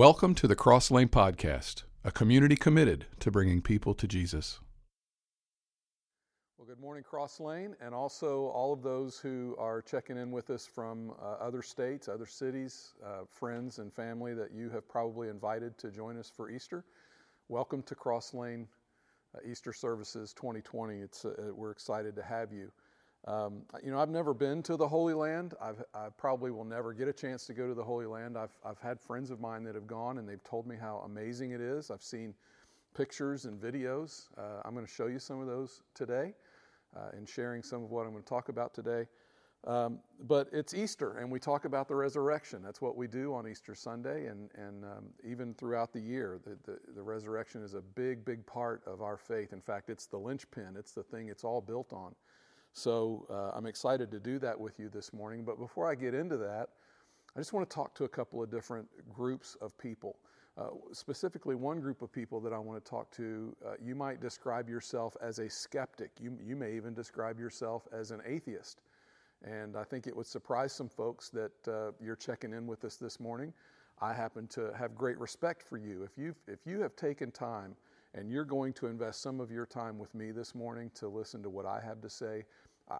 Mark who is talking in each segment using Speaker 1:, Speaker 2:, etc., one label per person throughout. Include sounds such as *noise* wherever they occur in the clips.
Speaker 1: Welcome to the Cross Lane Podcast, a community committed to bringing people to Jesus. Well, good morning, Cross Lane, and also all of those who are checking in with us from uh, other states, other cities, uh, friends, and family that you have probably invited to join us for Easter. Welcome to Cross Lane uh, Easter Services 2020. It's, uh, we're excited to have you. Um, you know, I've never been to the Holy Land. I've, i probably will never get a chance to go to the Holy Land. I've, I've had friends of mine that have gone and they've told me how amazing it is. I've seen pictures and videos. Uh, I'm going to show you some of those today uh, and sharing some of what I'm going to talk about today. Um, but it's Easter, and we talk about the resurrection. That's what we do on Easter Sunday, and, and um, even throughout the year, the, the, the, resurrection is a big, big part of our faith. In fact, it's the linchpin, it's the thing it's all built on. So uh, I'm excited to do that with you this morning. But before I get into that, I just want to talk to a couple of different groups of people. Uh, specifically, one group of people that I want to talk to, uh, you might describe yourself as a skeptic. You, you may even describe yourself as an atheist. And I think it would surprise some folks that uh, you're checking in with us this morning. I happen to have great respect for you. If, you if you have taken time and you're going to invest some of your time with me this morning to listen to what I have to say.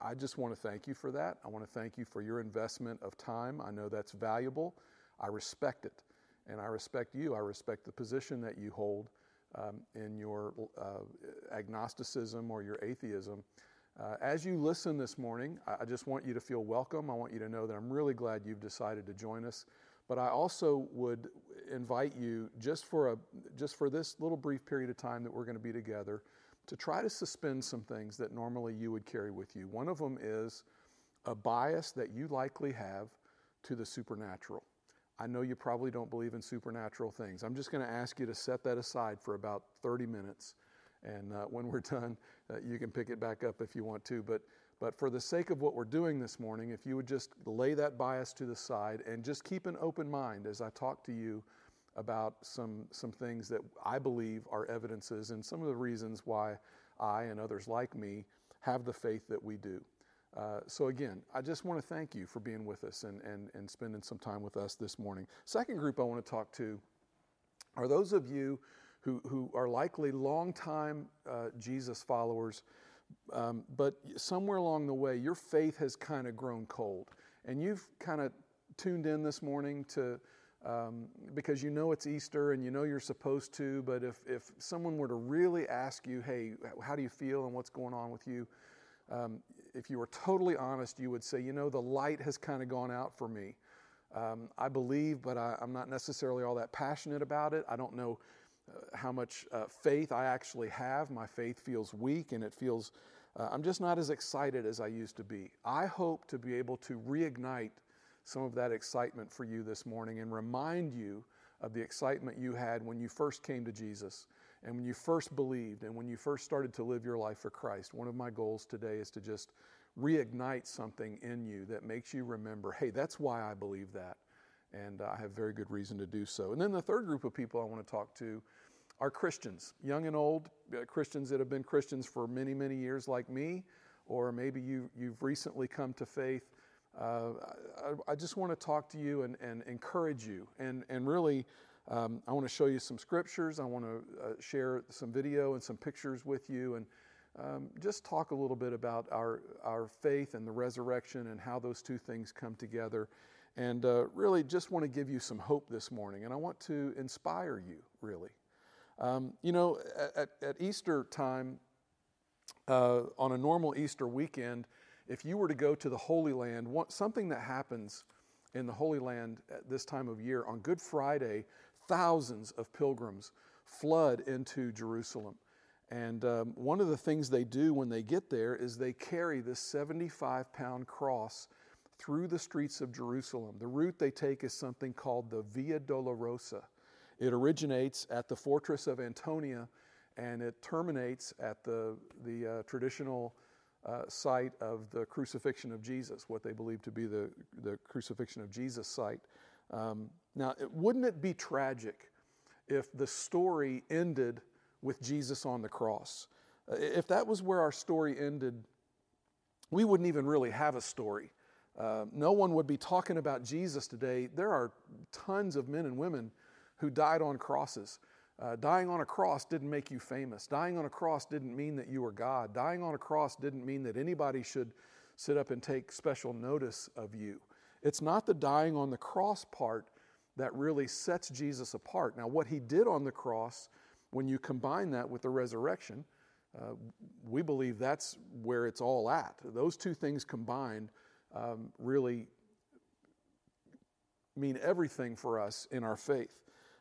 Speaker 1: I just want to thank you for that. I want to thank you for your investment of time. I know that's valuable. I respect it. And I respect you. I respect the position that you hold um, in your uh, agnosticism or your atheism. Uh, as you listen this morning, I just want you to feel welcome. I want you to know that I'm really glad you've decided to join us. But I also would invite you just for a just for this little brief period of time that we're going to be together to try to suspend some things that normally you would carry with you. One of them is a bias that you likely have to the supernatural. I know you probably don't believe in supernatural things. I'm just going to ask you to set that aside for about 30 minutes. And uh, when we're *laughs* done, uh, you can pick it back up if you want to. But but for the sake of what we're doing this morning, if you would just lay that bias to the side and just keep an open mind as I talk to you about some, some things that I believe are evidences and some of the reasons why I and others like me have the faith that we do. Uh, so, again, I just want to thank you for being with us and, and, and spending some time with us this morning. Second group I want to talk to are those of you who, who are likely longtime uh, Jesus followers um, but somewhere along the way, your faith has kind of grown cold. And you've kind of tuned in this morning to, um, because you know it's Easter and you know you're supposed to, but if, if someone were to really ask you, hey, how do you feel and what's going on with you? Um, if you were totally honest, you would say, you know, the light has kind of gone out for me. Um, I believe, but I, I'm not necessarily all that passionate about it. I don't know how much uh, faith I actually have. My faith feels weak and it feels, uh, I'm just not as excited as I used to be. I hope to be able to reignite some of that excitement for you this morning and remind you of the excitement you had when you first came to Jesus and when you first believed and when you first started to live your life for Christ. One of my goals today is to just reignite something in you that makes you remember hey, that's why I believe that. And I have very good reason to do so. And then the third group of people I want to talk to are Christians, young and old, uh, Christians that have been Christians for many, many years, like me, or maybe you, you've recently come to faith. Uh, I, I, just want to talk to you and, and encourage you. And, and really, um, I want to show you some scriptures. I want to uh, share some video and some pictures with you and um, just talk a little bit about our, our faith and the resurrection and how those two things come together. And uh, really, just want to give you some hope this morning. And I want to inspire you, really. Um, you know, at, at Easter time, uh, on a normal Easter weekend, if you were to go to the Holy Land, something that happens in the Holy Land at this time of year, on Good Friday, thousands of pilgrims flood into Jerusalem. And um, one of the things they do when they get there is they carry this 75 pound cross through the streets of Jerusalem. The route they take is something called the Via Dolorosa. It originates at the fortress of Antonia and it terminates at the, the uh, traditional uh, site of the crucifixion of Jesus, what they believe to be the, the crucifixion of Jesus site. Um, now, it, wouldn't it be tragic if the story ended with Jesus on the cross? Uh, if that was where our story ended, we wouldn't even really have a story. Uh, no one would be talking about Jesus today. There are tons of men and women who died on crosses. Uh, dying on a cross didn't make you famous. Dying on a cross didn't mean that you were God. Dying on a cross didn't mean that anybody should sit up and take special notice of you. It's not the dying on the cross part that really sets Jesus apart. Now, what he did on the cross, when you combine that with the resurrection, uh, we believe that's where it's all at. Those two things combined um, really mean everything for us in our faith.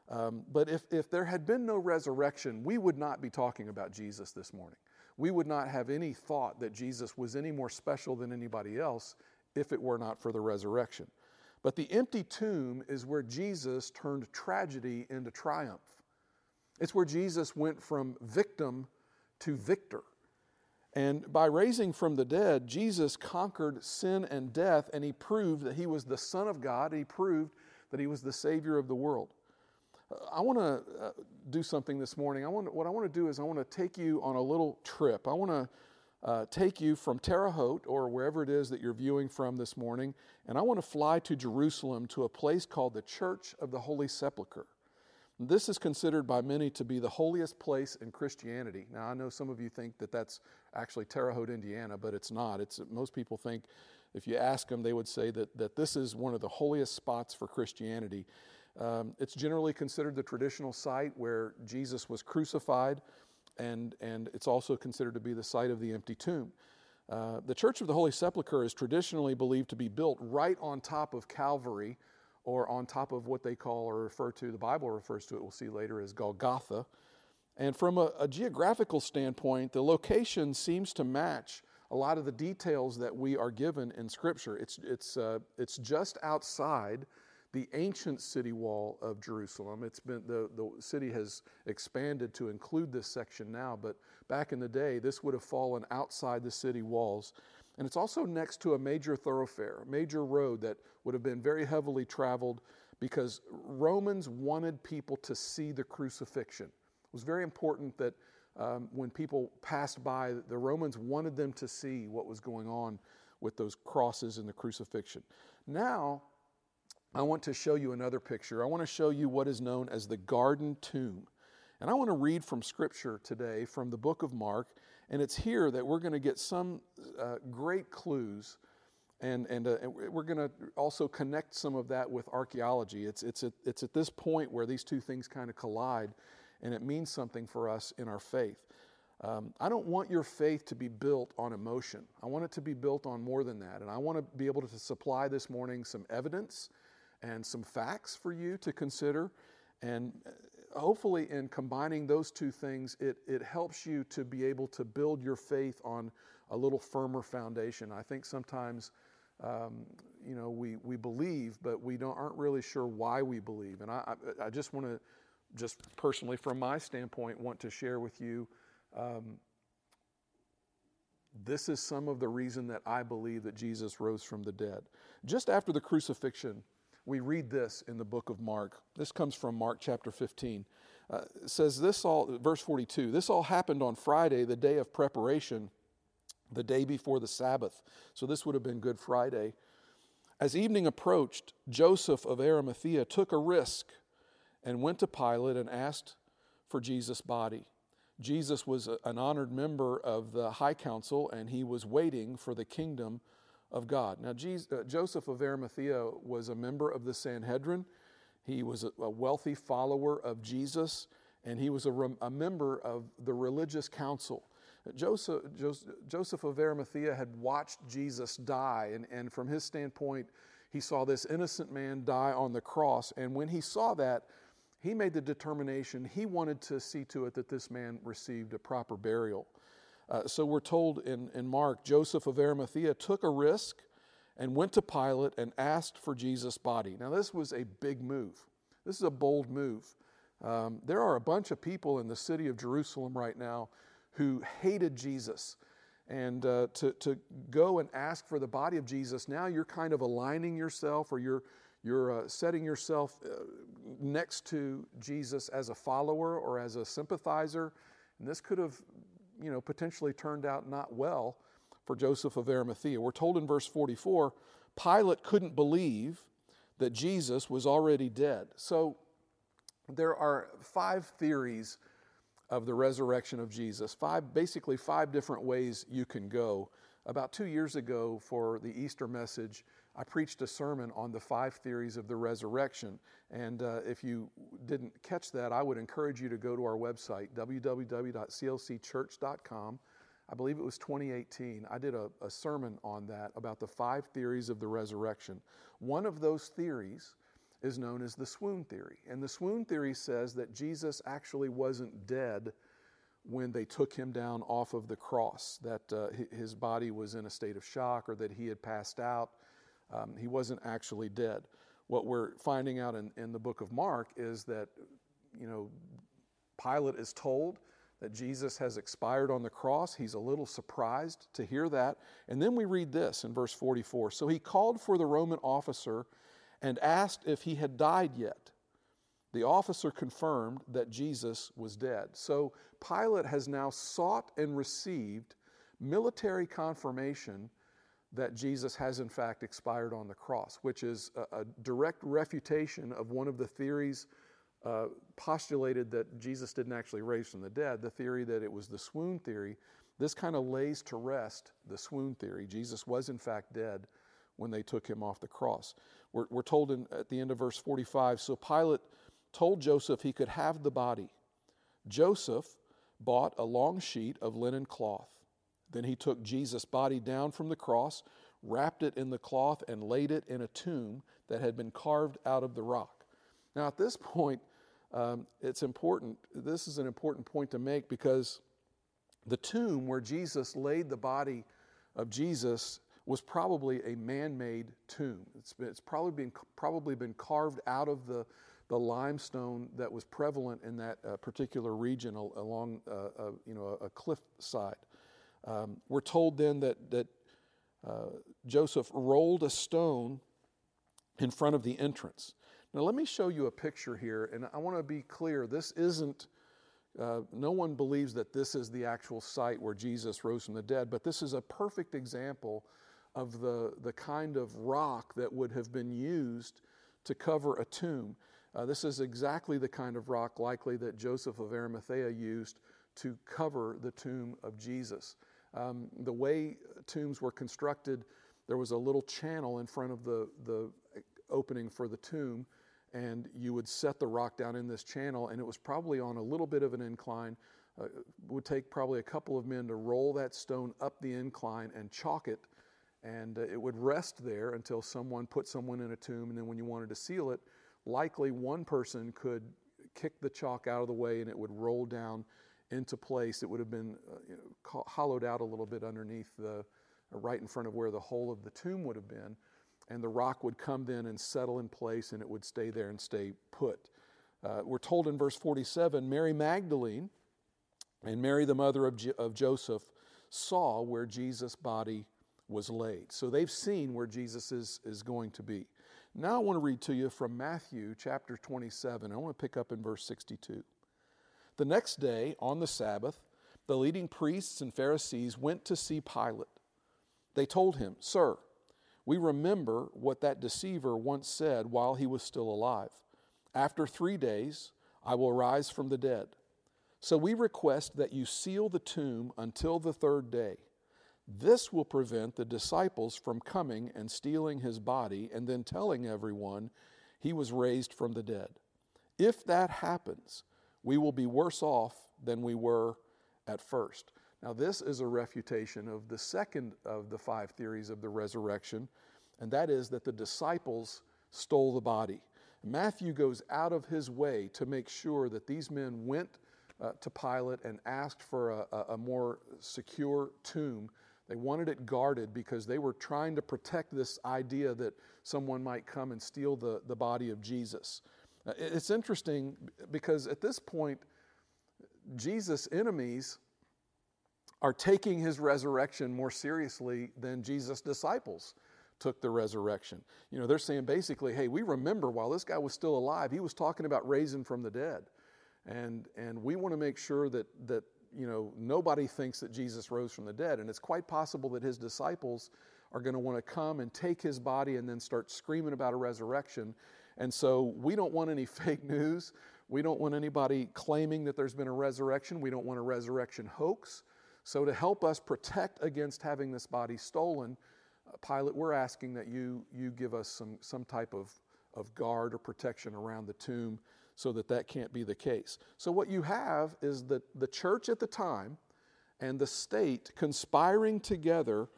Speaker 1: Um, but if, if there had been no resurrection, we would not be talking about Jesus this morning. We would not have any thought that Jesus was any more special than anybody else if it were not for the resurrection. But the empty tomb is where Jesus turned tragedy into triumph. It's where Jesus went from victim to victor. And by raising from the dead, Jesus conquered sin and death, and he proved that he was the Son of God. He proved that he was the Savior of the world. I want to uh, do something this morning. I want what I want to do is I want to take you on a little trip. I want to uh, take you from Terre Haute or wherever it is that you're viewing from this morning, and I want to fly to Jerusalem to a place called the Church of the Holy Sepulchre. This is considered by many to be the holiest place in Christianity. Now, I know some of you think that that's actually Terre Haute, Indiana, but it's not. It's, most people think, if you ask them, they would say that, that this is one of the holiest spots for Christianity. Um, it's generally considered the traditional site where Jesus was crucified, and, and it's also considered to be the site of the empty tomb. Uh, the Church of the Holy Sepulchre is traditionally believed to be built right on top of Calvary or on top of what they call or refer to, the Bible refers to it, we'll see later, as Golgotha. And from a, a geographical standpoint, the location seems to match a lot of the details that we are given in Scripture. It's, it's, uh, it's just outside the ancient city wall of Jerusalem. It's been the, the city has expanded to include this section now, but back in the day, this would have fallen outside the city walls. And it's also next to a major thoroughfare, a major road that would have been very heavily traveled because Romans wanted people to see the crucifixion. It was very important that um, when people passed by, the Romans wanted them to see what was going on with those crosses and the crucifixion. Now, I want to show you another picture. I want to show you what is known as the garden tomb. And I want to read from Scripture today from the book of Mark. And it's here that we're going to get some uh, great clues. And, and, uh, and we're going to also connect some of that with archaeology. It's, it's, at, it's at this point where these two things kind of collide, and it means something for us in our faith. Um, I don't want your faith to be built on emotion. I want it to be built on more than that. And I want to be able to supply this morning some evidence and some facts for you to consider. And uh, hopefully, in combining those two things, it, it helps you to be able to build your faith on a little firmer foundation. I think sometimes, um, you know, we, we believe, but we don't, aren't really sure why we believe. And I, I, I just want to, just personally, from my standpoint, want to share with you. Um, this is some of the reason that I believe that Jesus rose from the dead. Just after the crucifixion, we read this in the book of Mark. This comes from Mark chapter 15. Uh, says this all, verse 42, this all happened on Friday, the day of preparation, the day before the Sabbath. So this would have been Good Friday. As evening approached, Joseph of Arimathea took a risk and went to Pilate and asked for Jesus' body. Jesus was an honored member of the high council and he was waiting for the kingdom of God. Now, Jesus, uh, Joseph of Arimathea was a member of the Sanhedrin. He was a, a wealthy follower of Jesus, and he was a, a member of the religious council. Joseph, Joseph, Joseph of Arimathea had watched Jesus die, and, and from his standpoint, he saw this innocent man die on the cross. And when he saw that, he made the determination he wanted to see to it that this man received a proper burial. Uh, so we're told in, in Mark, Joseph of Arimathea took a risk and went to Pilate and asked for Jesus' body. Now, this was a big move. This is a bold move. Um, there are a bunch of people in the city of Jerusalem right now who hated Jesus. And uh, to, to go and ask for the body of Jesus, now you're kind of aligning yourself or you're, you're uh, setting yourself uh, next to Jesus as a follower or as a sympathizer. And this could have you know, potentially turned out not well for Joseph of Arimathea. We're told in verse 44 Pilate couldn't believe that Jesus was already dead. So there are five theories of the resurrection of Jesus, five, basically, five different ways you can go. About two years ago, for the Easter message, I preached a sermon on the five theories of the resurrection. And uh, if you didn't catch that, I would encourage you to go to our website, www.clcchurch.com. I believe it was 2018. I did a, a sermon on that about the five theories of the resurrection. One of those theories is known as the swoon theory. And the swoon theory says that Jesus actually wasn't dead when they took him down off of the cross, that uh, his body was in a state of shock or that he had passed out. Um, he wasn't actually dead. What we're finding out in, in the book of Mark is that, you know, Pilate is told that Jesus has expired on the cross. He's a little surprised to hear that. And then we read this in verse 44 So he called for the Roman officer and asked if he had died yet. The officer confirmed that Jesus was dead. So Pilate has now sought and received military confirmation that Jesus has in fact expired on the cross, which is a, a direct refutation of one of the theories uh, postulated that Jesus didn't actually raise from the dead, the theory that it was the swoon theory. This kind of lays to rest the swoon theory. Jesus was in fact dead when they took him off the cross. We're, we're told in, at the end of verse 45 so Pilate told Joseph he could have the body. Joseph bought a long sheet of linen cloth. Then he took Jesus' body down from the cross, wrapped it in the cloth, and laid it in a tomb that had been carved out of the rock. Now, at this point, um, it's important. This is an important point to make because the tomb where Jesus laid the body of Jesus was probably a man-made tomb. It's, been, it's probably been probably been carved out of the the limestone that was prevalent in that uh, particular region along uh, uh, you know a, a cliff side. Um, we're told then that that uh, Joseph rolled a stone in front of the entrance. Now let me show you a picture here, and I want to be clear. This isn't. Uh, no one believes that this is the actual site where Jesus rose from the dead, but this is a perfect example of the, the kind of rock that would have been used to cover a tomb. Uh, this is exactly the kind of rock likely that Joseph of Arimathea used to cover the tomb of Jesus. Um, the way tombs were constructed, there was a little channel in front of the, the opening for the tomb, and you would set the rock down in this channel, and it was probably on a little bit of an incline. Uh, would take probably a couple of men to roll that stone up the incline and chalk it and uh, it would rest there until someone put someone in a tomb and then when you wanted to seal it likely one person could kick the chalk out of the way and it would roll down into place it would have been uh, you know, hollowed out a little bit underneath the uh, right in front of where the hole of the tomb would have been and the rock would come then and settle in place and it would stay there and stay put uh, we're told in verse 47 mary magdalene and mary the mother of, of joseph saw where jesus body was laid. So they've seen where Jesus is, is going to be. Now I want to read to you from Matthew chapter 27. I want to pick up in verse 62. The next day, on the Sabbath, the leading priests and Pharisees went to see Pilate. They told him, Sir, we remember what that deceiver once said while he was still alive. After three days, I will rise from the dead. So we request that you seal the tomb until the third day this will prevent the disciples from coming and stealing his body and then telling everyone he was raised from the dead. If that happens, we will be worse off than we were at first. Now, this is a refutation of the second of the five theories of the resurrection, and that is that the disciples stole the body. Matthew goes out of his way to make sure that these men went uh, to Pilate and asked for a, a more secure tomb they wanted it guarded because they were trying to protect this idea that someone might come and steal the, the body of Jesus. Uh, it's interesting because at this point, Jesus' enemies are taking his resurrection more seriously than Jesus' disciples took the resurrection. You know, they're saying basically, hey, we remember while this guy was still alive, he was talking about raising from the dead. And, and we want to make sure that, that you know, nobody thinks that Jesus rose from the dead. And it's quite possible that his disciples are going to want to come and take his body and then start screaming about a resurrection. And so we don't want any *laughs* fake news. We don't want anybody claiming that there's been a resurrection. We don't want a resurrection hoax. So, to help us protect against having this body stolen, uh, Pilate, we're asking that you, you give us some, some type of, of guard or protection around the tomb so that that can't be the case. So, what you have is that the church at the time and the state conspiring together,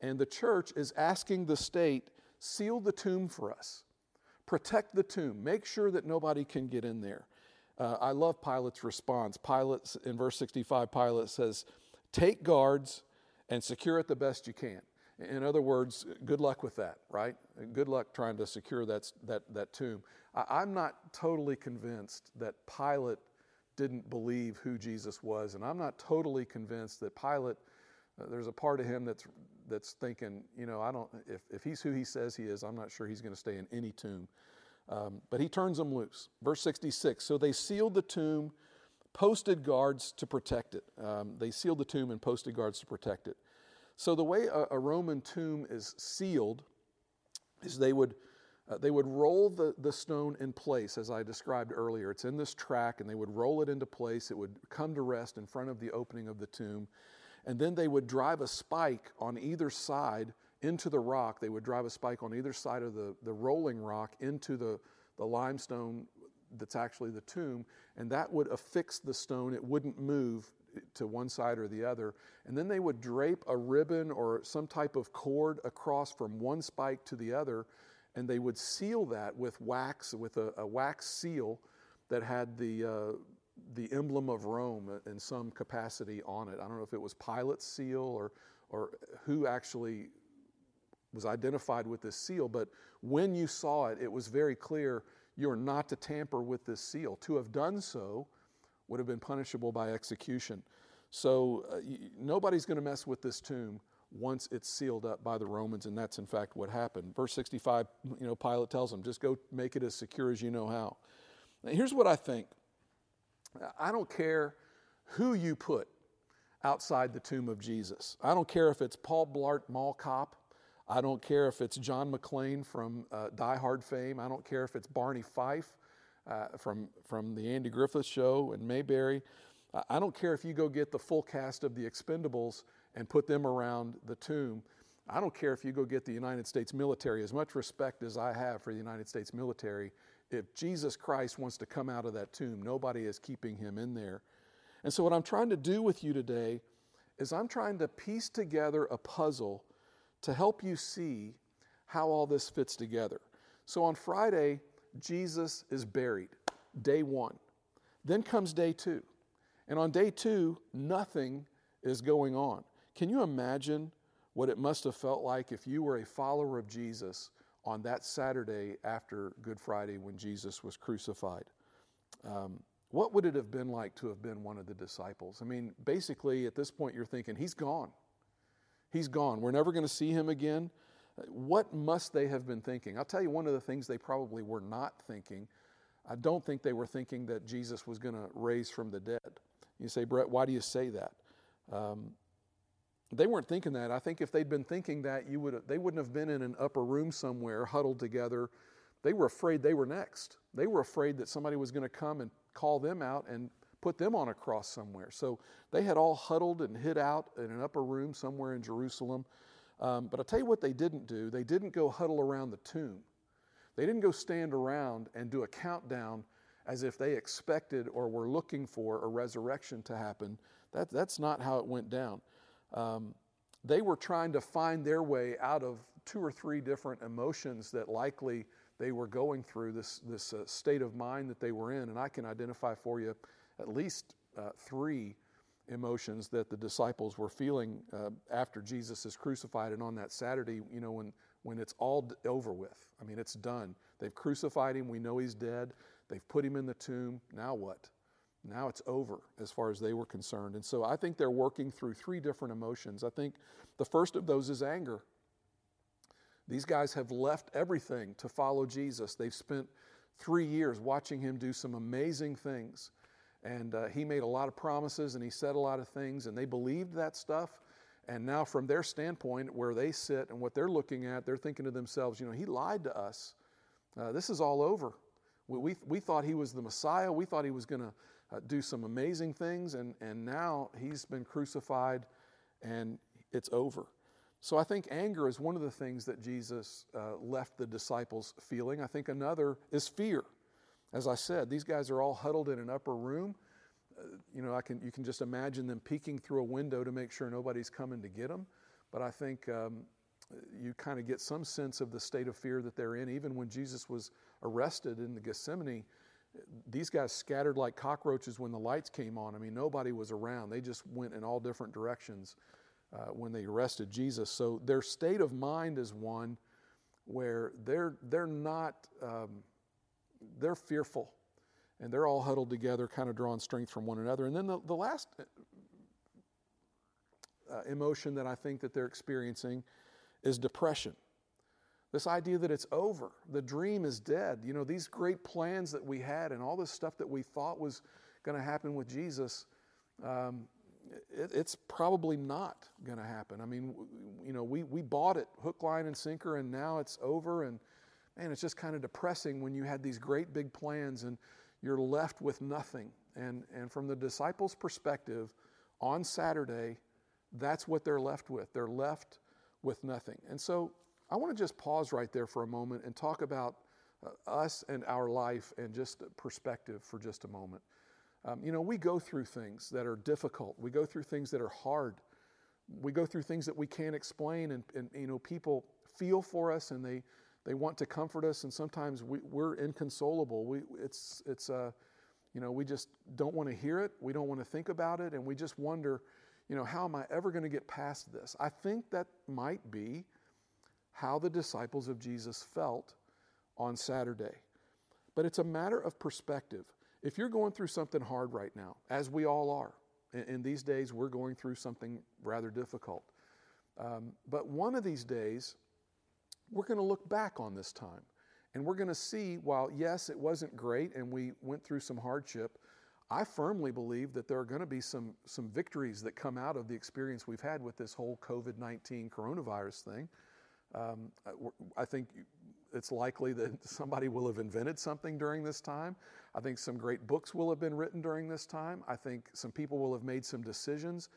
Speaker 1: and the church is asking the state, seal the tomb for us, protect the tomb, make sure that nobody can get in there. Uh, I love Pilate's response. Pilate, in verse 65, Pilate says, Take guards and secure it the best you can. In other words, good luck with that, right? Good luck trying to secure that, that, that tomb. I, I'm not totally convinced that Pilate didn't believe who Jesus was, and I'm not totally convinced that Pilate, there's a part of him that's, that's thinking, you know, I don't, if, if he's who he says he is, I'm not sure he's going to stay in any tomb. Um, but he turns them loose. Verse 66 So they sealed the tomb posted guards to protect it. Um, they sealed the tomb and posted guards to protect it. So the way a, a Roman tomb is sealed is they would uh, they would roll the, the stone in place, as I described earlier. It's in this track, and they would roll it into place. It would come to rest in front of the opening of the tomb. And then they would drive a spike on either side into the rock. They would drive a spike on either side of the, the rolling rock into the, the limestone that's actually the tomb, and that would affix the stone. It wouldn't move to one side or the other. And then they would drape a ribbon or some type of cord across from one spike to the other, and they would seal that with wax, with a, a wax seal that had the, uh, the emblem of Rome in some capacity on it. I don't know if it was Pilate's seal or, or who actually was identified with this seal, but when you saw it, it was very clear you are not to tamper with this seal. To have done so would have been punishable by execution. So uh, nobody's going to mess with this tomb once it's sealed up by the Romans, and that's in fact what happened. Verse 65, you know, Pilate tells them, just go make it as secure as you know how. Now, here's what I think I don't care who you put outside the tomb of Jesus. I don't care if it's Paul Blart Mall Cop I don't care if it's John McClane from uh, Die Hard fame. I don't care if it's Barney Fife uh, from, from the Andy Griffith Show and Mayberry. I don't care if you go get the full cast of the Expendables and put them around the tomb. I don't care if you go get the United States military. As much respect as I have for the United States military, if Jesus Christ wants to come out of that tomb, nobody is keeping him in there. And so, what I'm trying to do with you today is I'm trying to piece together a puzzle to help you see how all this fits together. So on Friday, Jesus is buried, day one. Then comes day two. And on day two, nothing is going on. Can you imagine what it must have felt like if you were a follower of Jesus on that Saturday after Good Friday when Jesus was crucified? Um, what would it have been like to have been one of the disciples? I mean, basically, at this point, you're thinking, he's gone. He's gone. We're never going to see him again. What must they have been thinking? I'll tell you one of the things they probably were not thinking. I don't think they were thinking that Jesus was going to raise from the dead. You say, Brett, why do you say that? Um, they weren't thinking that. I think if they'd been thinking that, you would they wouldn't have been in an upper room somewhere huddled together. They were afraid they were next. They were afraid that somebody was going to come and call them out and put them on a cross somewhere. So they had all huddled and hid out in an upper room somewhere in Jerusalem. Um, but I'll tell you what they didn't do. They didn't go huddle around the tomb. They didn't go stand around and do a countdown as if they expected or were looking for a resurrection to happen. That, that's not how it went down. Um, they were trying to find their way out of two or three different emotions that likely they were going through, this, this uh, state of mind that they were in. And I can identify for you at least uh, three emotions that the disciples were feeling uh, after Jesus is crucified and on that Saturday, you know, when, when it's all over with. I mean, it's done. They've crucified him. We know he's dead. They've put him in the tomb. Now what? Now it's over as far as they were concerned. And so I think they're working through three different emotions. I think the first of those is anger. These guys have left everything to follow Jesus. They've spent three years watching him do some amazing things. And uh, he made a lot of promises and he said a lot of things, and they believed that stuff. And now, from their standpoint, where they sit and what they're looking at, they're thinking to themselves, you know, he lied to us. Uh, this is all over. We, we, we thought he was the Messiah. We thought he was going to uh, do some amazing things, and, and now he's been crucified and it's over. So I think anger is one of the things that Jesus uh, left the disciples feeling. I think another is fear. As I said, these guys are all huddled in an upper room. Uh, you know, I can, you can just imagine them peeking through a window to make sure nobody's coming to get them. But I think um, you kind of get some sense of the state of fear that they're in. Even when Jesus was arrested in the Gethsemane, these guys scattered like cockroaches when the lights came on. I mean, nobody was around. They just went in all different directions uh, when they arrested Jesus. So their state of mind is one where they're, they're not, um, they're fearful. And they're all huddled together, kind of drawing strength from one another. And then the, the last uh, emotion that I think that they're experiencing is depression. This idea that it's over, the dream is dead. You know, these great plans that we had and all this stuff that we thought was going to happen with Jesus, um, it, it's probably not going to happen. I mean, you know, we, we bought it hook, line, and sinker, and now it's over. And man, it's just kind of depressing when you had these great big plans and you're left with nothing. And, and from the disciples' perspective, on Saturday, that's what they're left with. They're left with nothing. And so I want to just pause right there for a moment and talk about uh, us and our life and just perspective for just a moment. Um, you know, we go through things that are difficult. We go through things that are hard. We go through things that we can't explain, and, and you know, people feel for us and they they want to comfort us, and sometimes we, we're inconsolable. We it's it's uh, you know, we just don't want to hear it. We don't want to think about it, and we just wonder, you know, how am I ever going to get past this? I think that might be how the disciples of Jesus felt on Saturday. But it's a matter of perspective. If you're going through something hard right now, as we all are, in these days we're going through something rather difficult. Um, but one of these days, we're going to look back on this time and we're going to see while, yes, it wasn't great and we went through some hardship, I firmly believe that there are going to be some, some victories that come out of the experience we've had with this whole COVID 19 coronavirus thing. Um, I think it's likely that somebody will have invented something during this time. I think some great books will have been written during this time. I think some people will have made some decisions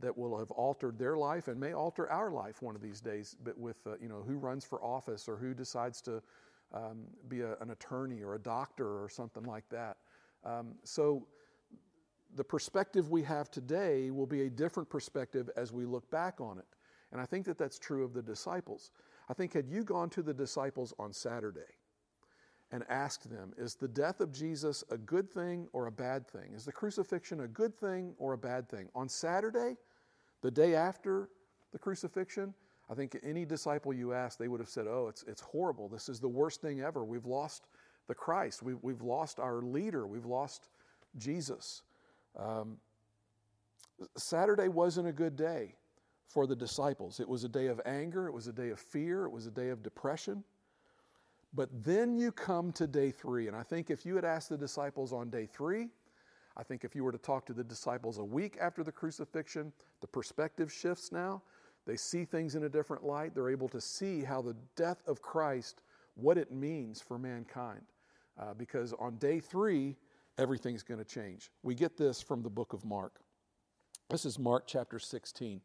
Speaker 1: that will have altered their life and may alter our life one of these days. But with uh, you know who runs for office or who decides to um, be a, an attorney or a doctor or something like that. Um, so the perspective we have today will be a different perspective as we look back on it. And I think that that's true of the disciples. I think had you gone to the disciples on Saturday and asked them, is the death of Jesus a good thing or a bad thing? Is the crucifixion a good thing or a bad thing? On Saturday, the day after the crucifixion, I think any disciple you asked, they would have said, Oh, it's, it's horrible. This is the worst thing ever. We've lost the Christ. We've, we've lost our leader. We've lost Jesus. Um, Saturday wasn't a good day for the disciples. It was a day of anger, it was a day of fear, it was a day of depression. But then you come to day three. And I think if you had asked the disciples on day three, I think if you were to talk to the disciples a week after the crucifixion, the perspective shifts now. They see things in a different light. They're able to see how the death of Christ, what it means for mankind. Uh, because on day three, everything's going to change. We get this from the book of Mark. This is Mark chapter 16.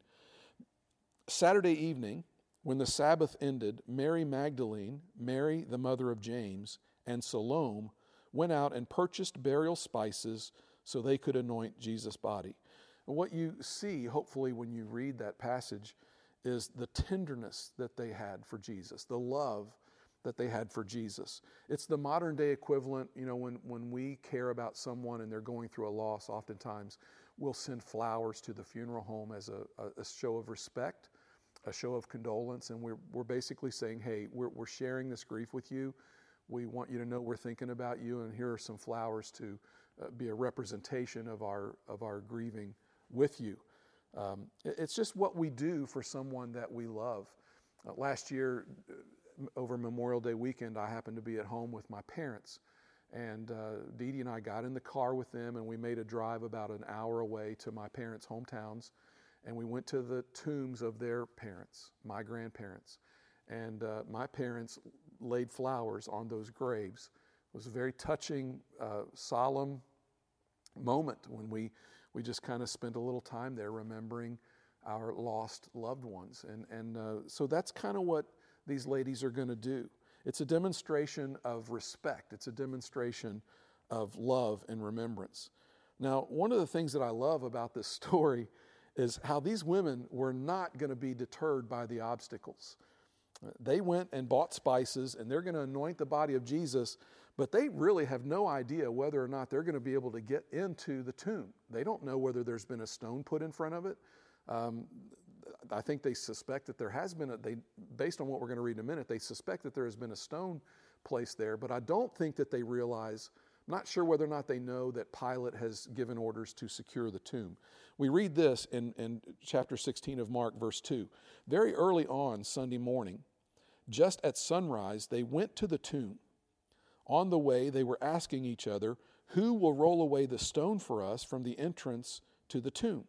Speaker 1: Saturday evening, when the Sabbath ended, Mary Magdalene, Mary the mother of James, and Salome went out and purchased burial spices so they could anoint Jesus' body. And what you see, hopefully, when you read that passage, is the tenderness that they had for Jesus, the love that they had for Jesus. It's the modern day equivalent, you know, when, when we care about someone and they're going through a loss, oftentimes we'll send flowers to the funeral home as a, a, a show of respect a show of condolence, and we're, we're basically saying, hey, we're, we're sharing this grief with you. We want you to know we're thinking about you, and here are some flowers to uh, be a representation of our, of our grieving with you. Um, it's just what we do for someone that we love. Uh, last year, uh, over Memorial Day weekend, I happened to be at home with my parents. And uh, Dee Dee and I got in the car with them, and we made a drive about an hour away to my parents' hometowns and we went to the tombs of their parents, my grandparents. And uh, my parents laid flowers on those graves It was a very touching, uh, solemn moment when we, we just kind of spent a little time there remembering our lost loved ones. And, and uh, so that's kind of what these ladies are going to do. It's a demonstration of respect, it's a demonstration of love and remembrance. Now, one of the things that I love about this *laughs* story is how these women were not going to be deterred by the obstacles. They went and bought spices and they're going to anoint the body of Jesus, but they really have no idea whether or not they're going to be able to get into the tomb. They don't know whether there's been a stone put in front of it. Um, I think they suspect that there has been a, they, based on what we're going to read in a minute, they suspect that there has been a stone placed there, but I don't think that they realize, not sure whether or not they know that Pilate has given orders to secure the tomb. We read this in, in chapter 16 of Mark, verse 2. Very early on Sunday morning, just at sunrise, they went to the tomb. On the way, they were asking each other, Who will roll away the stone for us from the entrance to the tomb?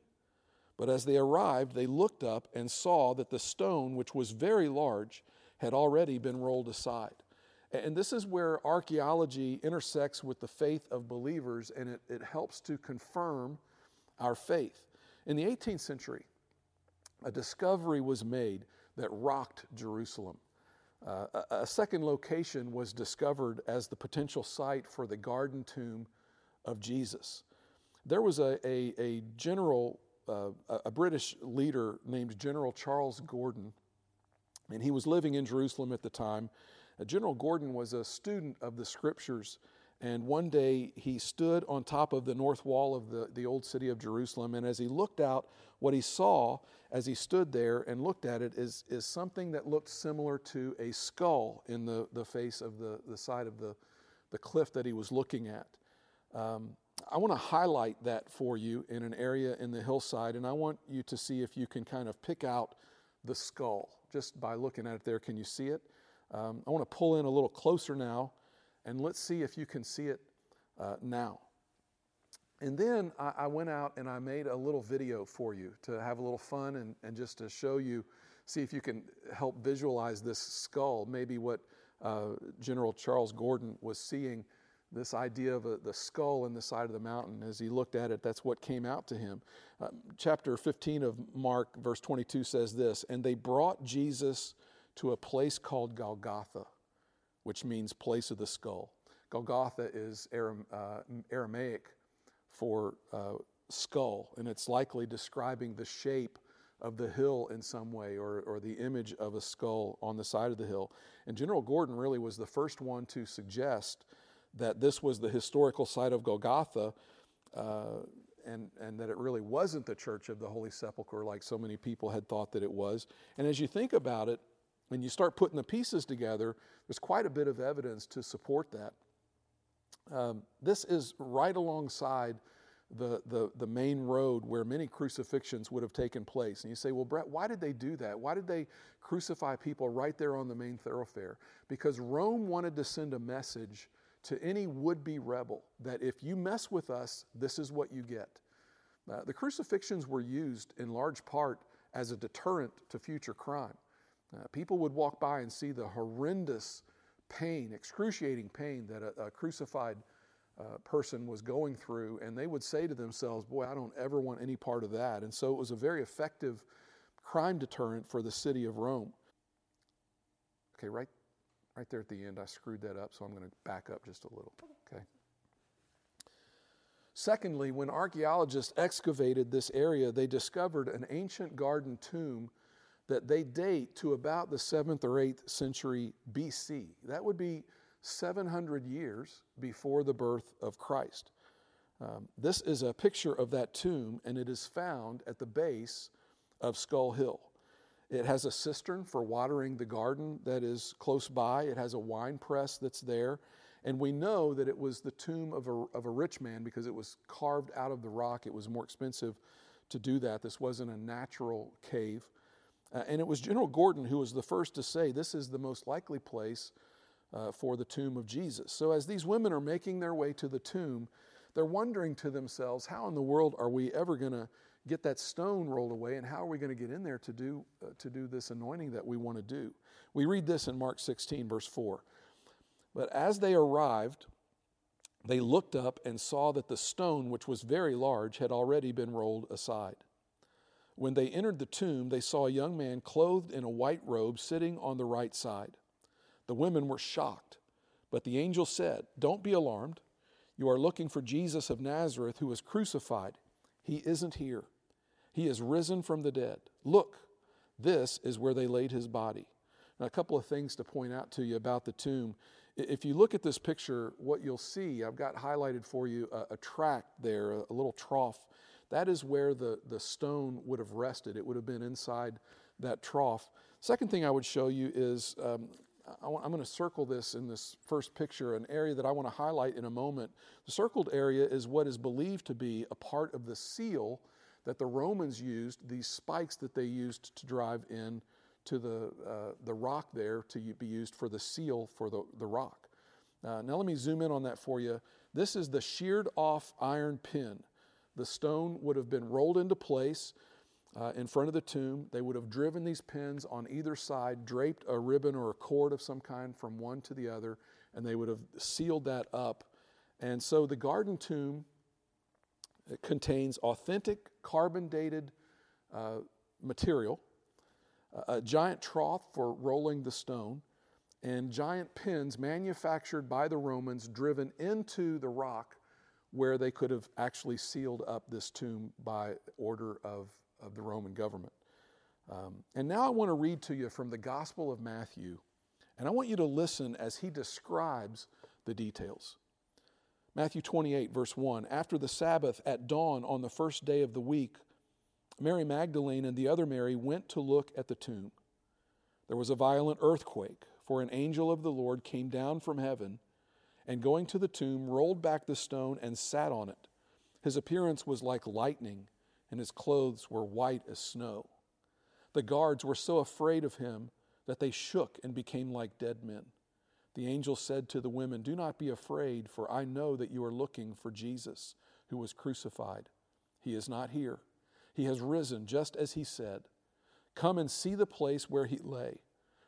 Speaker 1: But as they arrived, they looked up and saw that the stone, which was very large, had already been rolled aside. And this is where archaeology intersects with the faith of believers and it, it helps to confirm our faith. In the 18th century, a discovery was made that rocked Jerusalem. Uh, a, a, second location was discovered as the potential site for the garden tomb of Jesus. There was a, a, a general uh, a British leader named General Charles Gordon, and he was living in Jerusalem at the time. Uh, General Gordon was a student of the scriptures, and one day he stood on top of the north wall of the, the old city of Jerusalem, and as he looked out, what he saw as he stood there and looked at it is, is something that looked similar to a skull in the, the face of the, the side of the, the cliff that he was looking at. Um, I want to highlight that for you in an area in the hillside, and I want you to see if you can kind of pick out the skull just by looking at it there. Can you see it? Um, I want to pull in a little closer now, and let's see if you can see it uh, now. And then I, I, went out and I made a little video for you to have a little fun and, and just to show you, see if you can help visualize this skull, maybe what uh, General Charles Gordon was seeing this idea of a, the skull in the side of the mountain. As he looked at it, that's what came out to him. Uh, chapter 15 of Mark, verse 22 says this And they brought Jesus to a place called Golgotha, which means place of the skull. Golgotha is Aram, uh, Aramaic for uh, skull, and it's likely describing the shape of the hill in some way or, or the image of a skull on the side of the hill. And General Gordon really was the first one to suggest that this was the historical site of Golgotha, uh, and, and that it really wasn't the church of the Holy Sepulchre like so many people had thought that it was. And as you think about it, and you start putting the pieces together, there's quite a bit of evidence to support that. Um, this is right alongside the, the, the main road where many crucifixions would have taken place. And you say, well, Brett, why did they do that? Why did they crucify people right there on the main thoroughfare? Because Rome wanted to send a message to any would be rebel that if you mess with us, this is what you get. Uh, the crucifixions were used in large part as a deterrent to future crime. Uh, people would walk by and see the horrendous pain, excruciating pain that a, a crucified uh, person was going through, and they would say to themselves, Boy, I don't ever want any part of that. And so it was a very effective crime deterrent for the city of Rome. Okay, right Right there at the end, I screwed that up, so I'm going to back up just a little. Okay. Secondly, when archaeologists excavated this area, they discovered an ancient garden tomb that they date to about the 7th or 8th century BC. That would be 700 years before the birth of Christ. Um, this is a picture of that tomb, and it is found at the base of Skull Hill. It has a cistern for watering the garden that is close by. It has a wine press that's there. And we know that it was the tomb of a, of a rich man because it was carved out of the rock. It was more expensive to do that. This wasn't a natural cave. Uh, and it was General Gordon who was the first to say this is the most likely place uh, for the tomb of Jesus. So as these women are making their way to the tomb, they're wondering to themselves, how in the world are we ever going to get that stone rolled away and how are we going to get in there to do, uh, to do this anointing that we want to do we read this in mark 16 verse 4 But as they arrived, they looked up and saw that the stone, which was very large, had already been rolled aside. When they entered the tomb, they saw a young man clothed in a white robe sitting on the right side. The women were shocked, but the angel said, Don't be alarmed. You are looking for Jesus of Nazareth who was crucified. He isn't here. He is risen from the dead. Look, this is where they laid his body. Now, a couple of things to point out to you about the tomb. If you look at this picture, what you'll see, I've got highlighted for you a, a tract there, a, a little trough. That is where the, the stone would have rested. It would have been inside that trough. Second thing I would show you is um, I am going to circle this in this first picture, an area that I want to highlight in a moment. The circled area is what is believed to be a part of the seal that the Romans used, these spikes that they used to drive in to the, uh, the rock there to be used for the seal for the, the rock. Uh, now, let me zoom in on that for you. This is the sheared off iron pin. The stone would have been rolled into place uh, in front of the tomb. They would have driven these pins on either side, draped a ribbon or a cord of some kind from one to the other, and they would have sealed that up. And so the garden tomb contains authentic carbon dated uh, material a giant trough for rolling the stone, and giant pins manufactured by the Romans driven into the rock where they could have actually sealed up this tomb by order of, of the Roman government. Um, and now I want to read to you from the Gospel of Matthew, and I want you to listen as he describes the details. Matthew 28, verse 1 After the Sabbath at dawn on the first day of the week, Mary Magdalene and the other Mary went to look at the tomb. There was a violent earthquake, for an angel of the Lord came down from heaven and, going to the tomb, rolled back the stone and sat on it. His appearance was like lightning, and his clothes were white as snow. The guards were so afraid of him that they shook and became like dead men. The angel said to the women, Do not be afraid, for I know that you are looking for Jesus, who was crucified. He is not here he has risen, just as he said. Come and see the place where he lay.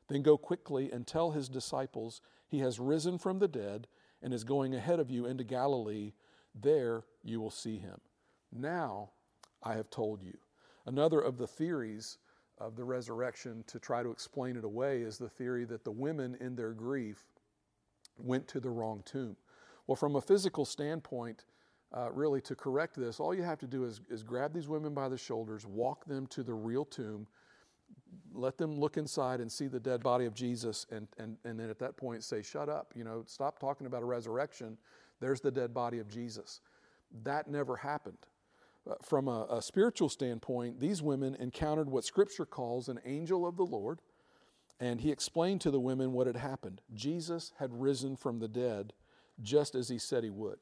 Speaker 1: Then go quickly and tell his disciples, He has risen from the dead and is going ahead of you into Galilee. There you will see him. Now I have told you. Another of the theories of the resurrection to try to explain it away is the theory that the women, in their grief, went to the wrong tomb. Well, from a physical standpoint, uh, really to correct this, all you have to do is, is grab these women by the shoulders, walk them to the real tomb, let them look inside and see the dead body of Jesus, and, and, and then at that point say, Shut up, you know, stop talking about a resurrection. There's the dead body of Jesus. That never happened. Uh, from a, a spiritual standpoint, these women encountered what Scripture calls an angel of the Lord, and he explained to the women what had happened. Jesus had risen from the dead just as he said he would.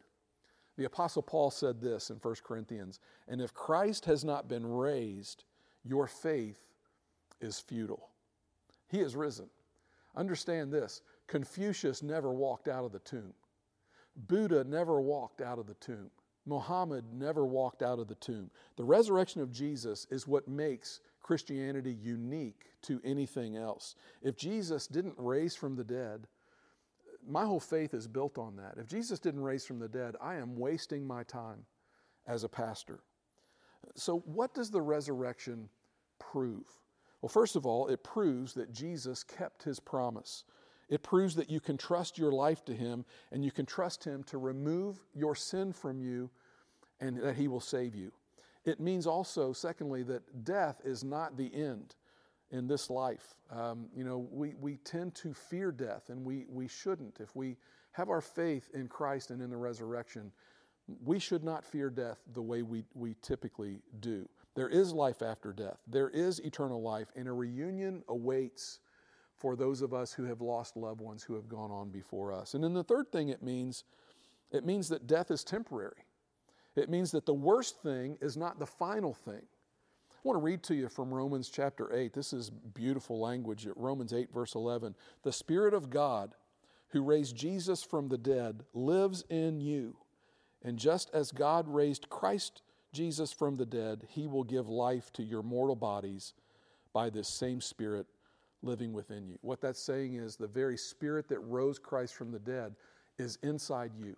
Speaker 1: The Apostle Paul said this in 1 Corinthians And if Christ has not been raised, your faith is futile. He is risen. Understand this Confucius never walked out of the tomb, Buddha never walked out of the tomb. Muhammad never walked out of the tomb. The resurrection of Jesus is what makes Christianity unique to anything else. If Jesus didn't raise from the dead, my whole faith is built on that. If Jesus didn't raise from the dead, I am wasting my time as a pastor. So, what does the resurrection prove? Well, first of all, it proves that Jesus kept his promise. It proves that you can trust your life to him and you can trust him to remove your sin from you and that he will save you. It means also, secondly, that death is not the end in this life. Um, you know, we, we tend to fear death, and we, we shouldn't. If we have our faith in Christ and in the resurrection, we should not fear death the way we, we typically do. There is life after death, there is eternal life, and a reunion awaits for those of us who have lost loved ones who have gone on before us. And then the third thing it means, it means that death is temporary. It means that the worst thing is not the final thing. I want to read to you from Romans chapter 8. This is beautiful language. Romans 8, verse 11. The Spirit of God, who raised Jesus from the dead, lives in you. And just as God raised Christ Jesus from the dead, he will give life to your mortal bodies by this same Spirit living within you. What that's saying is the very spirit that rose Christ from the dead is inside you.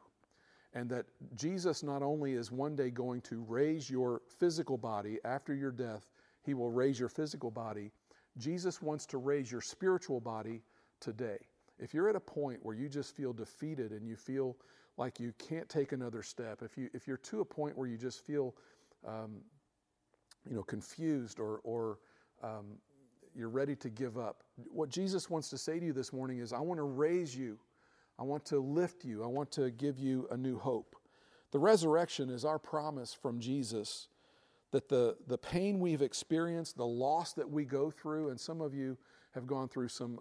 Speaker 1: And that Jesus not only is one day going to raise your physical body after your death, he will raise your physical body. Jesus wants to raise your spiritual body today. If you're at a point where you just feel defeated and you feel like you can't take another step, if, you, if you're to a point where you just feel um, you know, confused or, or um, you're ready to give up, what Jesus wants to say to you this morning is, I want to raise you. I want to lift you. I want to give you a new hope. The resurrection is our promise from Jesus that the, the pain we've experienced, the loss that we go through, and some of you have gone through some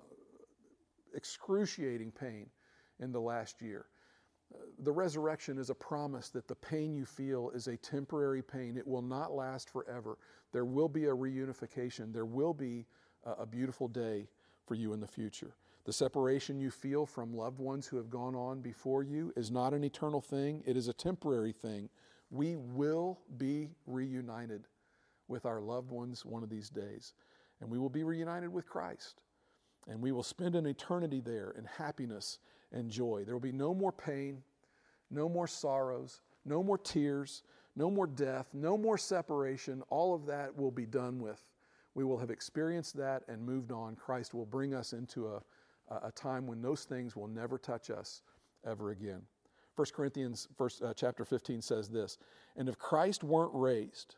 Speaker 1: excruciating pain in the last year. The resurrection is a promise that the pain you feel is a temporary pain. It will not last forever. There will be a reunification. There will be a beautiful day for you in the future. The separation you feel from loved ones who have gone on before you is not an eternal thing, it is a temporary thing. We will be reunited with our loved ones one of these days, and we will be reunited with Christ. And we will spend an eternity there in happiness and joy. There will be no more pain, no more sorrows, no more tears, no more death, no more separation. All of that will be done with. We will have experienced that and moved on. Christ will bring us into a, a time when those things will never touch us ever again. 1 Corinthians first, uh, chapter 15 says this And if Christ weren't raised,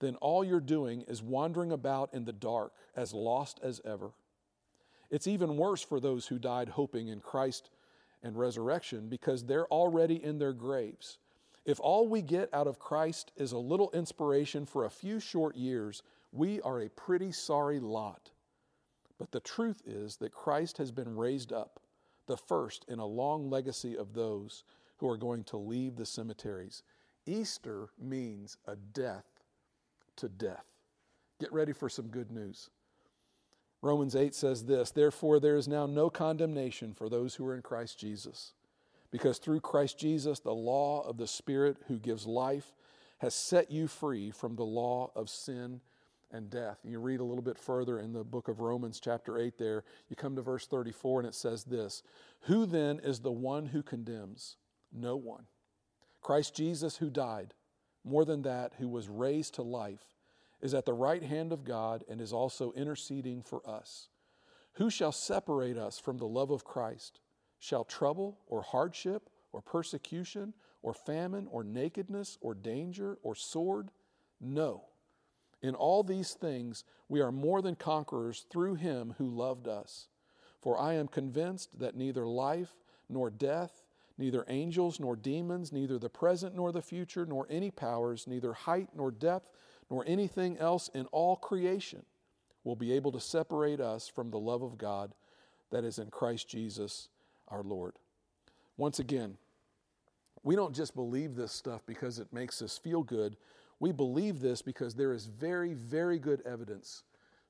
Speaker 1: then all you're doing is wandering about in the dark, as lost as ever. It's even worse for those who died hoping in Christ and resurrection because they're already in their graves. If all we get out of Christ is a little inspiration for a few short years, we are a pretty sorry lot. But the truth is that Christ has been raised up, the first in a long legacy of those who are going to leave the cemeteries. Easter means a death to death. Get ready for some good news. Romans 8 says this Therefore, there is now no condemnation for those who are in Christ Jesus. Because through Christ Jesus, the law of the Spirit who gives life has set you free from the law of sin and death. You read a little bit further in the book of Romans, chapter 8, there, you come to verse 34, and it says this Who then is the one who condemns? No one. Christ Jesus, who died, more than that, who was raised to life is at the right hand of God and is also interceding for us. Who shall separate us from the love of Christ? Shall trouble or hardship or persecution or famine or nakedness or danger or sword? No. In all these things we are more than conquerors through him who loved us. For I am convinced that neither life nor death, neither angels nor demons, neither the present nor the future, nor any powers, neither height nor depth, nor anything else in all creation will be able to separate us from the love of God that is in Christ Jesus our Lord. Once again, we don't just believe this stuff because it makes us feel good. We believe this because there is very, very good evidence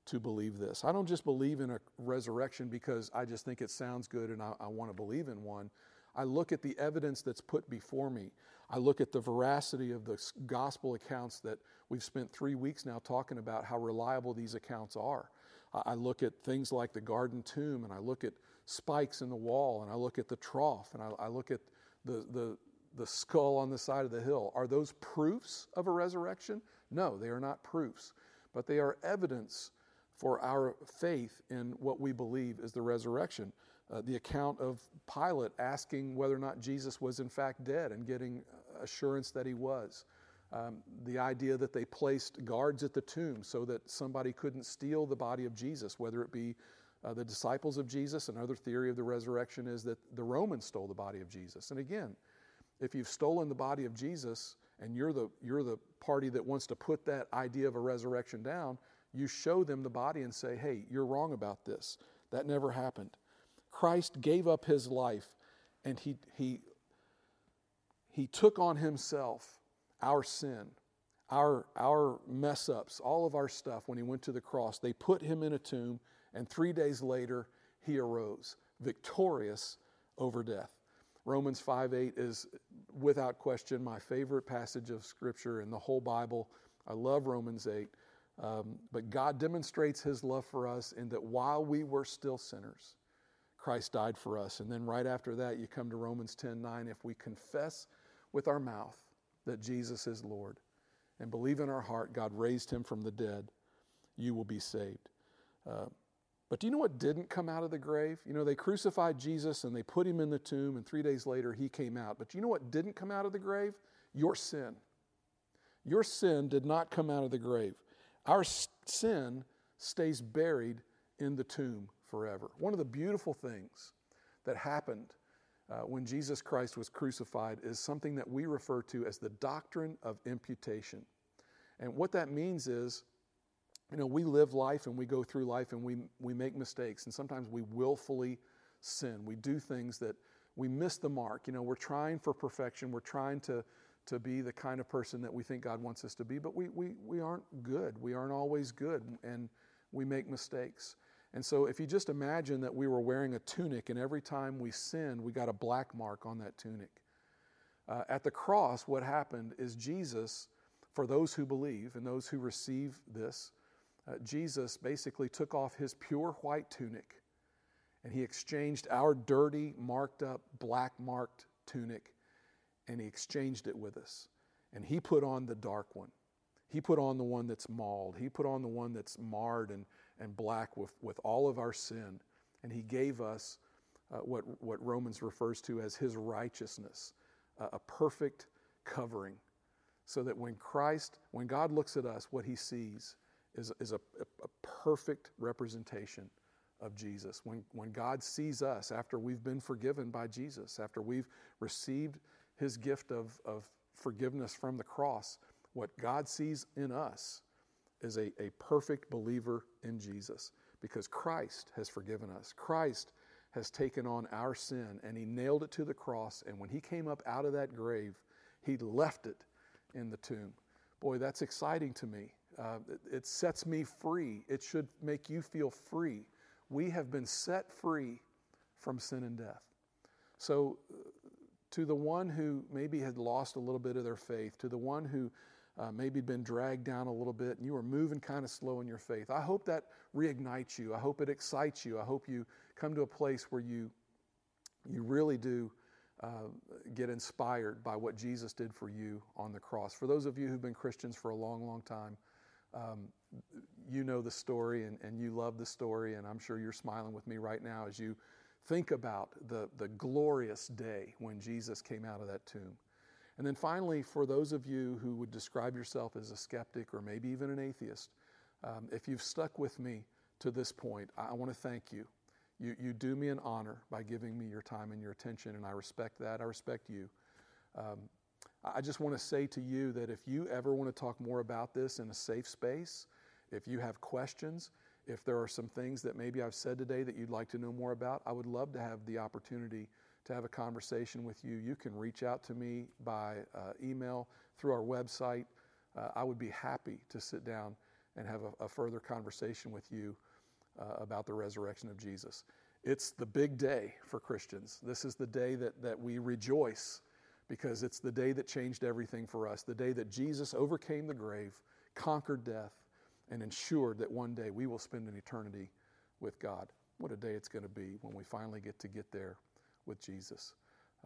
Speaker 1: to believe this. I don't just believe in a resurrection because I just think it sounds good and I, I want to believe in one. I look at the evidence that's put before me. I look at the veracity of the gospel accounts that we've spent three weeks now talking about how reliable these accounts are. I look at things like the garden tomb, and I look at spikes in the wall, and I look at the trough, and I, I look at the, the, the skull on the side of the hill. Are those proofs of a resurrection? No, they are not proofs, but they are evidence for our faith in what we believe is the resurrection uh, the account of Pilate asking whether or not Jesus was in fact dead and getting assurance that he was. Um, the idea that they placed guards at the tomb so that somebody couldn't steal the body of Jesus, whether it be uh, the disciples of Jesus. Another theory of the resurrection is that the Romans stole the body of Jesus. And again, if you've stolen the body of Jesus and you're the, you're the party that wants to put that idea of a resurrection down, you show them the body and say, hey, you're wrong about this. That never happened. Christ gave up his life and he, he, he took on himself our sin, our, our mess ups, all of our stuff when he went to the cross. They put him in a tomb, and three days later, he arose, victorious over death. Romans 5 8 is without question my favorite passage of Scripture in the whole Bible. I love Romans 8. Um, but God demonstrates his love for us in that while we were still sinners, Christ died for us. And then right after that, you come to Romans 10 9. If we confess with our mouth that Jesus is Lord and believe in our heart God raised him from the dead, you will be saved. Uh, but do you know what didn't come out of the grave? You know, they crucified Jesus and they put him in the tomb, and three days later he came out. But do you know what didn't come out of the grave? Your sin. Your sin did not come out of the grave. Our sin stays buried in the tomb forever. One of the beautiful things that happened uh, when Jesus Christ was crucified is something that we refer to as the doctrine of imputation. And what that means is, you know, we live life and we go through life and we, we make mistakes, and sometimes we willfully sin. We do things that we miss the mark. You know, we're trying for perfection, we're trying to to be the kind of person that we think God wants us to be, but we, we, we aren't good. We aren't always good, and we make mistakes. And so, if you just imagine that we were wearing a tunic, and every time we sinned, we got a black mark on that tunic. Uh, at the cross, what happened is Jesus, for those who believe and those who receive this, uh, Jesus basically took off his pure white tunic and he exchanged our dirty, marked up, black marked tunic and he exchanged it with us. And he put on the dark one. He put on the one that's mauled. He put on the one that's marred and, and black with, with all of our sin. And he gave us uh, what, what Romans refers to as his righteousness, uh, a perfect covering. So that when Christ, when God looks at us, what he sees is, is a, a, a perfect representation of Jesus. When, when God sees us after we've been forgiven by Jesus, after we've received his gift of, of forgiveness from the cross, what God sees in us is a, a perfect believer in Jesus because Christ has forgiven us. Christ has taken on our sin and he nailed it to the cross. And when he came up out of that grave, he left it in the tomb. Boy, that's exciting to me. Uh, it, it sets me free. It should make you feel free. We have been set free from sin and death. So, to the one who maybe had lost a little bit of their faith, to the one who uh, maybe been dragged down a little bit and you were moving kind of slow in your faith. I hope that reignites you. I hope it excites you. I hope you come to a place where you, you really do uh, get inspired by what Jesus did for you on the cross. For those of you who've been Christians for a long, long time, um, you know the story and, and you love the story, and I'm sure you're smiling with me right now as you Think about the, the glorious day when Jesus came out of that tomb. And then finally, for those of you who would describe yourself as a skeptic or maybe even an atheist, um, if you've stuck with me to this point, I, I want to thank you. you. You do me an honor by giving me your time and your attention, and I respect that. I respect you. Um, I just want to say to you that if you ever want to talk more about this in a safe space, if you have questions, if there are some things that maybe I've said today that you'd like to know more about, I would love to have the opportunity to have a conversation with you. You can reach out to me by uh, email, through our website. Uh, I would be happy to sit down and have a, a further conversation with you uh, about the resurrection of Jesus. It's the big day for Christians. This is the day that, that we rejoice because it's the day that changed everything for us, the day that Jesus overcame the grave, conquered death, and ensured that one day we will spend an eternity with God. What a day it's going to be when we finally get to get there with Jesus.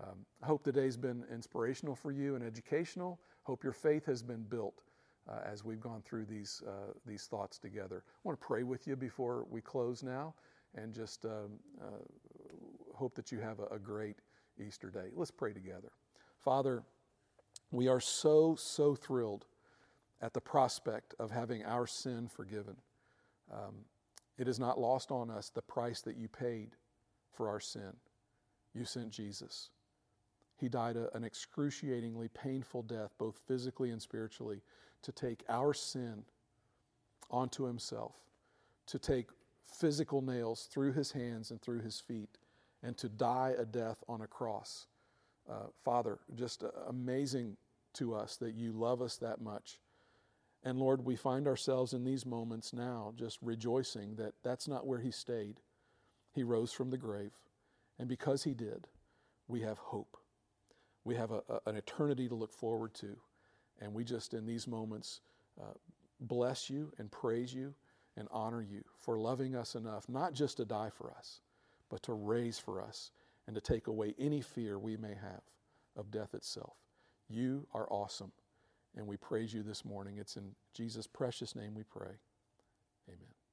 Speaker 1: Um, I hope the day's been inspirational for you and educational. Hope your faith has been built uh, as we've gone through these, uh, these thoughts together. I want to pray with you before we close now and just um, uh, hope that you have a, a great Easter day. Let's pray together. Father, we are so, so thrilled at the prospect of having our sin forgiven. Um, it is not lost on us the price that you paid for our sin. You sent Jesus. He died a, an excruciatingly painful death, both physically and spiritually, to take our sin onto himself, to take physical nails through his hands and through his feet, and to die a death on a cross. Uh, Father, just amazing to us that you love us that much and Lord, we find ourselves in these moments now just rejoicing that that's not where He stayed. He rose from the grave. And because He did, we have hope. We have a, a, an eternity to look forward to. And we just, in these moments, uh, bless you and praise you and honor you for loving us enough, not just to die for us, but to raise for us and to take away any fear we may have of death itself. You are awesome, and we praise you this morning. It's in Jesus' precious name we pray. Amen.